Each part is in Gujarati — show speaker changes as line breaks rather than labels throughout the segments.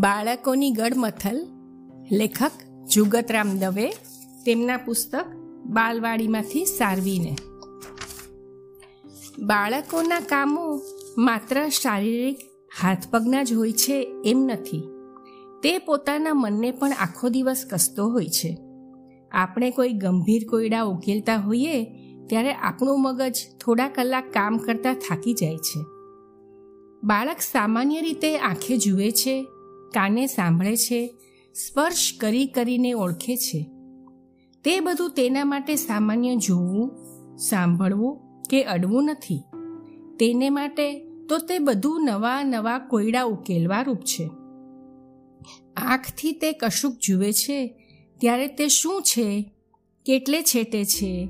બાળકોની ગડમથલ લેખક જુગતરામ દવે તેમના પુસ્તક બાલવાડીમાંથી સારવીને. બાળકોના કામો માત્ર શારીરિક હાથ પગના જ હોય છે એમ નથી. તે પોતાના મનને પણ આખો દિવસ કસતો હોય છે. આપણે કોઈ ગંભીર કોયડા ઉકેલતા હોઈએ ત્યારે આપણું મગજ થોડા કલાક કામ કરતાં થાકી જાય છે. બાળક સામાન્ય રીતે આંખે જુએ છે કાને સાંભળે છે? સ્પર્શ કરી કરીને ઓળખે છે. તે બધું તેના માટે સામાન્ય જોવું, સાંભળવું કે અડવું નથી. તેને માટે તો તે બધું નવા નવા કોયડા ઉકેલવા રૂપ છે. આંખથી તે કશુંક જુએ છે, ત્યારે તે શું છે, કેટલે છેટે છે,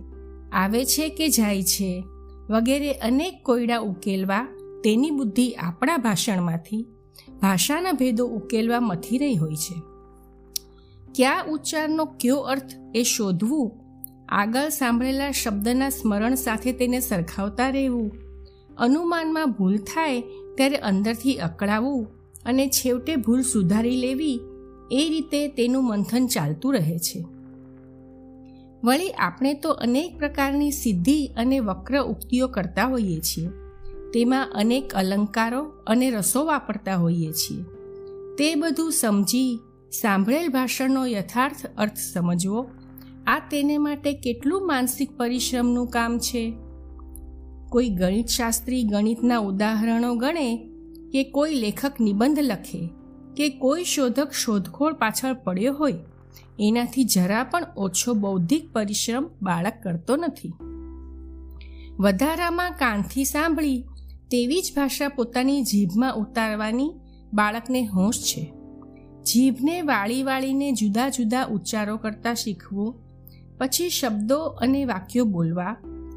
આવે છે કે જાય છે, વગેરે અનેક કોયડા ઉકેલવા તેની બુદ્ધિ આપણા ભાષણમાંથી ભાષાના ભેદો ઉકેલવા મથી રહી હોય છે. કયા ઉચ્ચારનો કયો અર્થ એ શોધવું? આગળ સાંભળેલા શબ્દના સ્મરણ સાથે તેને સરખાવતા રહેવું. અનુમાનમાં ભૂલ થાય ત્યારે અંદરથી અકળાવવું અને છેવટે ભૂલ સુધારી લેવી એ રીતે તેનું મંથન ચાલતું રહે છે. વળી આપણે તો અનેક પ્રકારની સિદ્ધિ અને વક્ર ઉક્તિઓ કરતા હોઈએ છીએ. તેમાં અનેક અલંકારો અને રસો વાપરતા હોઈએ છીએ. તે બધું સમજી સાંભળેલ ભાષણનો યથાર્થ અર્થ સમજવો, આ તેને માટે કેટલું માનસિક પરિશ્રમનું કામ છે? કોઈ ગણિતશાસ્ત્રી ગણિતના ઉદાહરણો ગણે કે કોઈ લેખક નિબંધ લખે કે કોઈ શોધક શોધખોળ પાછળ પડ્યો હોય, એનાથી જરા પણ ઓછો બૌદ્ધિક પરિશ્રમ બાળક કરતો નથી. વધારામાં કાનથી સાંભળી તેવી જ ભાષા પોતાની જીભમાં ઉતારવાની બાળકને હોશ છે. જીભને વાળી વાળીને જુદા જુદા ઉચ્ચારો કરતા શીખવું, પછી શબ્દો અને વાક્યો બોલવા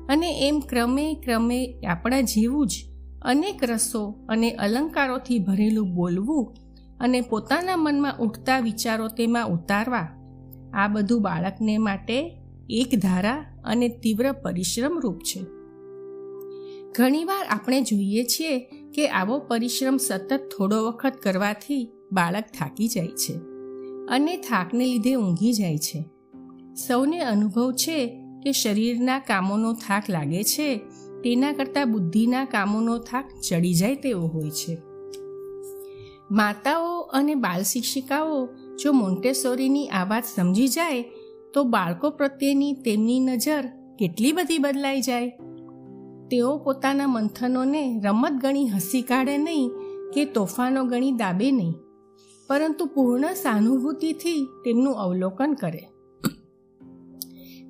અને એમ ક્રમે ક્રમે આપણા જેવું જ અનેક રસો અને અલંકારોથી ભરેલું બોલવું અને પોતાના મનમાં ઉઠતા વિચારો તેમાં ઉતારવા, આ બધું બાળકને માટે એક ધારા અને તીવ્ર પરિશ્રમ રૂપ છે. ઘણીવાર આપણે જોઈએ છીએ કે આવો પરિશ્રમ સતત થોડો વખત કરવાથી બાળક થાકી જાય છે અને થાકને લીધે ઊંઘી જાય છે. સૌને અનુભવ છે કે શરીરના કામોનો થાક લાગે છે, તેના કરતાં બુદ્ધિના કામોનો થાક ચડી જાય તેવો હોય છે. માતાઓ અને બાલ શિક્ષિકાઓ જો મોન્ટેસોરીની આ વાત સમજી જાય, તો બાળકો પ્રત્યેની તેમની નજર કેટલી બધી બદલાઈ જાય? તેઓ પોતાના મંથનોને રમત ગણી હસી કાઢે નહીં કે તોફાનો ગણી દાબે નહીં. પરંતુ પૂર્ણ સહાનુભૂતિથી તેમનું અવલોકન કરે.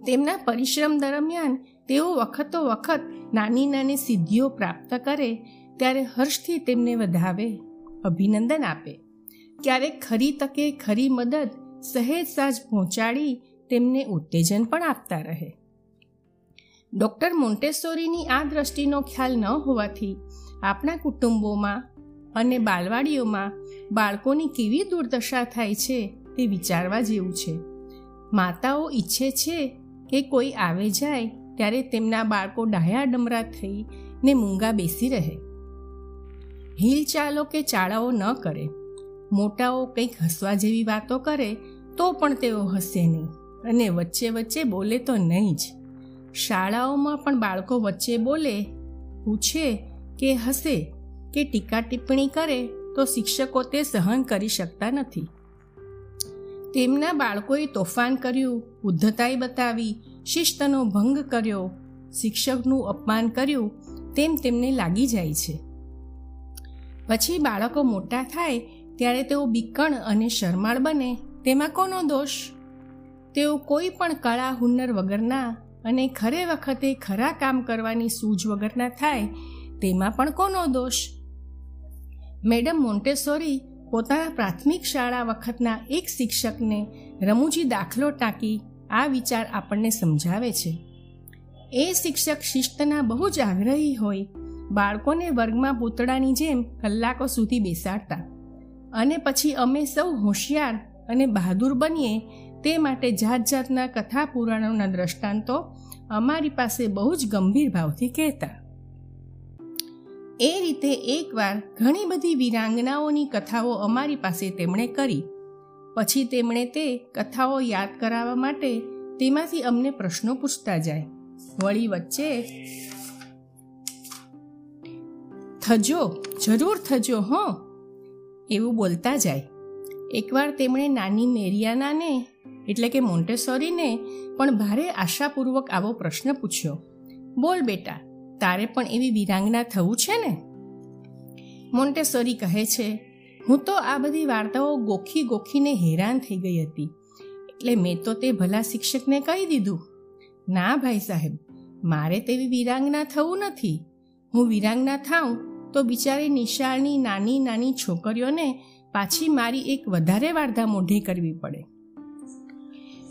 તેમના પરિશ્રમ દરમિયાન તેઓ વખતો વખત નાની નાની સિદ્ધિઓ પ્રાપ્ત કરે ત્યારે હર્ષથી તેમને વધાવે, અભિનંદન આપે. ક્યારેક ખરી તકે ખરી મદદ સહેજ સાજ પહોંચાડી તેમને ઉત્તેજન પણ આપતા રહે. ડૉક્ટર મોન્ટેસોરીની આ દ્રષ્ટિનો ખ્યાલ ન હોવાથી આપણા કુટુંબોમાં અને બાલવાડીઓમાં બાળકોની કેવી દુર્દશા થાય છે તે વિચારવા જેવું છે. માતાઓ ઈચ્છે છે કે કોઈ આવે જાય ત્યારે તેમના બાળકો ડાયા ડમરા થઈ ને મૂંગા બેસી રહે. હિલચાલો કે ચાળાઓ ન કરે. મોટાઓ કંઈક હસવા જેવી વાતો કરે તો પણ તેઓ હસે નહીં અને વચ્ચે વચ્ચે બોલે તો નહીં જ. શાળાઓમાં પણ બાળકો વચ્ચે બોલે, પૂછે કે હસે કે ટીકા ટિપ્પણી કરે તો શિક્ષકો તે સહન કરી શકતા નથી. તેમના બાળકોએ તોફાન કર્યું, ઉદ્ધતાઈ બતાવી, શિસ્તનો ભંગ કર્યો, શિક્ષકનું અપમાન કર્યું, તેમ તેમને લાગી જાય છે. પછી બાળકો મોટા થાય ત્યારે તેઓ બીકણ અને શરમાળ બને, તેમાં કોનો દોષ? તેઓ કોઈ પણ કળા, હુનર વગરના અને ખરે વખતે ખરા કામ કરવાની સૂઝ વગરના થાય, તેમાં પણ કોનો દોષ? મેડમ મોન્ટેસોરી પોતાના પ્રાથમિક શાળા વખતના એક શિક્ષકને રમૂજી દાખલો ટાંકી આ વિચાર આપણને સમજાવે છે. એ શિક્ષક શિસ્તના બહુ જ આગ્રહી હોય, બાળકોને વર્ગમાં પૂતળાની જેમ કલાકો સુધી બેસાડતા. અને પછી અમે સૌ હોશિયાર અને બહાદુર બનીએ તે માટે જાત જાતના કથા પુરાણોના દ્રષ્ટાંતો અમારી પાસે બહુ જ ગંભીર ભાવથી કહેતા. એ રીતે એકવાર ઘણી બધી વીરાંગનાઓની કથાઓ અમારી પાસે તેમણે કરી. પછી તેમણે તે કથાઓ યાદ કરાવવા માટે તેમાંથી અમને પ્રશ્નો પૂછતા જાય. વળી વચ્ચે, થજો, જરૂર થજો, હો, એવું બોલતા જાય. એકવાર તેમણે નાની મેરિયાનાને એટલે કે મોન્ટેસોરીને પણ ભારે આશાપૂર્વક આવો પ્રશ્ન પૂછ્યો. બોલ બેટા, તારે પણ એવી વિરાંગના થવું છે ને? મોન્ટેસોરી કહે છે, હું તો આ બધી વાર્તાઓ ગોખી ગોખીને હેરાન થઈ ગઈ હતી. એટલે મેં તો તે ભલા શિક્ષકને કહી દીધું. ના ભાઈ સાહેબ, મારે તેવી વિરાંગના થવું નથી. હું વિરાંગના થાઉં તો બિચારી નિશાળની નાની નાની છોકરીઓને પાછી મારી એક વધારે વાર્તા મોઢી કરવી પડે.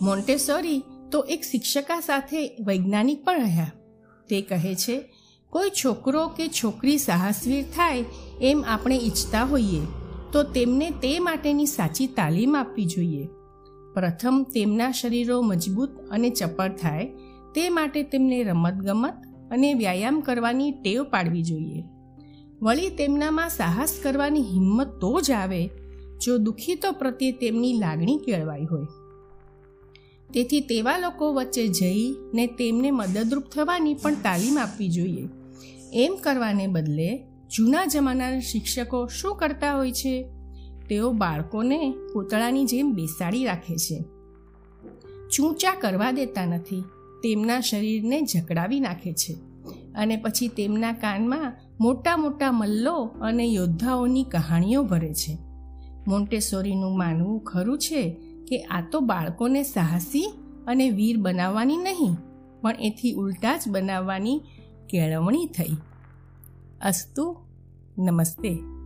મોન્ટેસોરી તો એક શિક્ષકા સાથે વૈજ્ઞાનિક પણ રહ્યા. તે કહે છે, કોઈ છોકરો કે છોકરી સાહસવીર થાય એમ આપણે ઈચ્છતા હોઈએ, તો તેમને તે માટેની સાચી તાલીમ આપવી જોઈએ. પ્રથમ તેમના શરીરો મજબૂત અને ચપળ થાય, તે માટે તેમને રમતગમત અને વ્યાયામ કરવાની ટેવ પાડવી જોઈએ. વળી તેમનામાં સાહસ કરવાની હિંમત તો જ આવે, જો દુઃખીતો પ્રત્યે તેમની લાગણી કેળવાઈ હોય. તેથી તેવા લોકો વચ્ચે જઈને તેમને મદદરૂપ થવાની પણ તાલીમ આપવી જોઈએ. એમ કરવાને બદલે જૂના જમાનાના શિક્ષકો શું કરતા હોય છે? તેઓ બાળકોને પૂતળાની જેમ બેસાડી રાખે છે. ચૂંચા કરવા દેતા નથી, તેમના શરીરને જકડાવી નાખે છે અને પછી તેમના કાનમાં મોટા મોટા મલ્લો અને યોદ્ધાઓની કહાણીઓ ભરે છે. મોન્ટેસોરીનું માનવું ખરું છે કે આ તો બાળકોને સાહસી અને વીર બનાવવાની નહીં, પણ એથી ઉલટા જ બનાવવાની કેળવણી થઈ. અસ્તુ, નમસ્તે.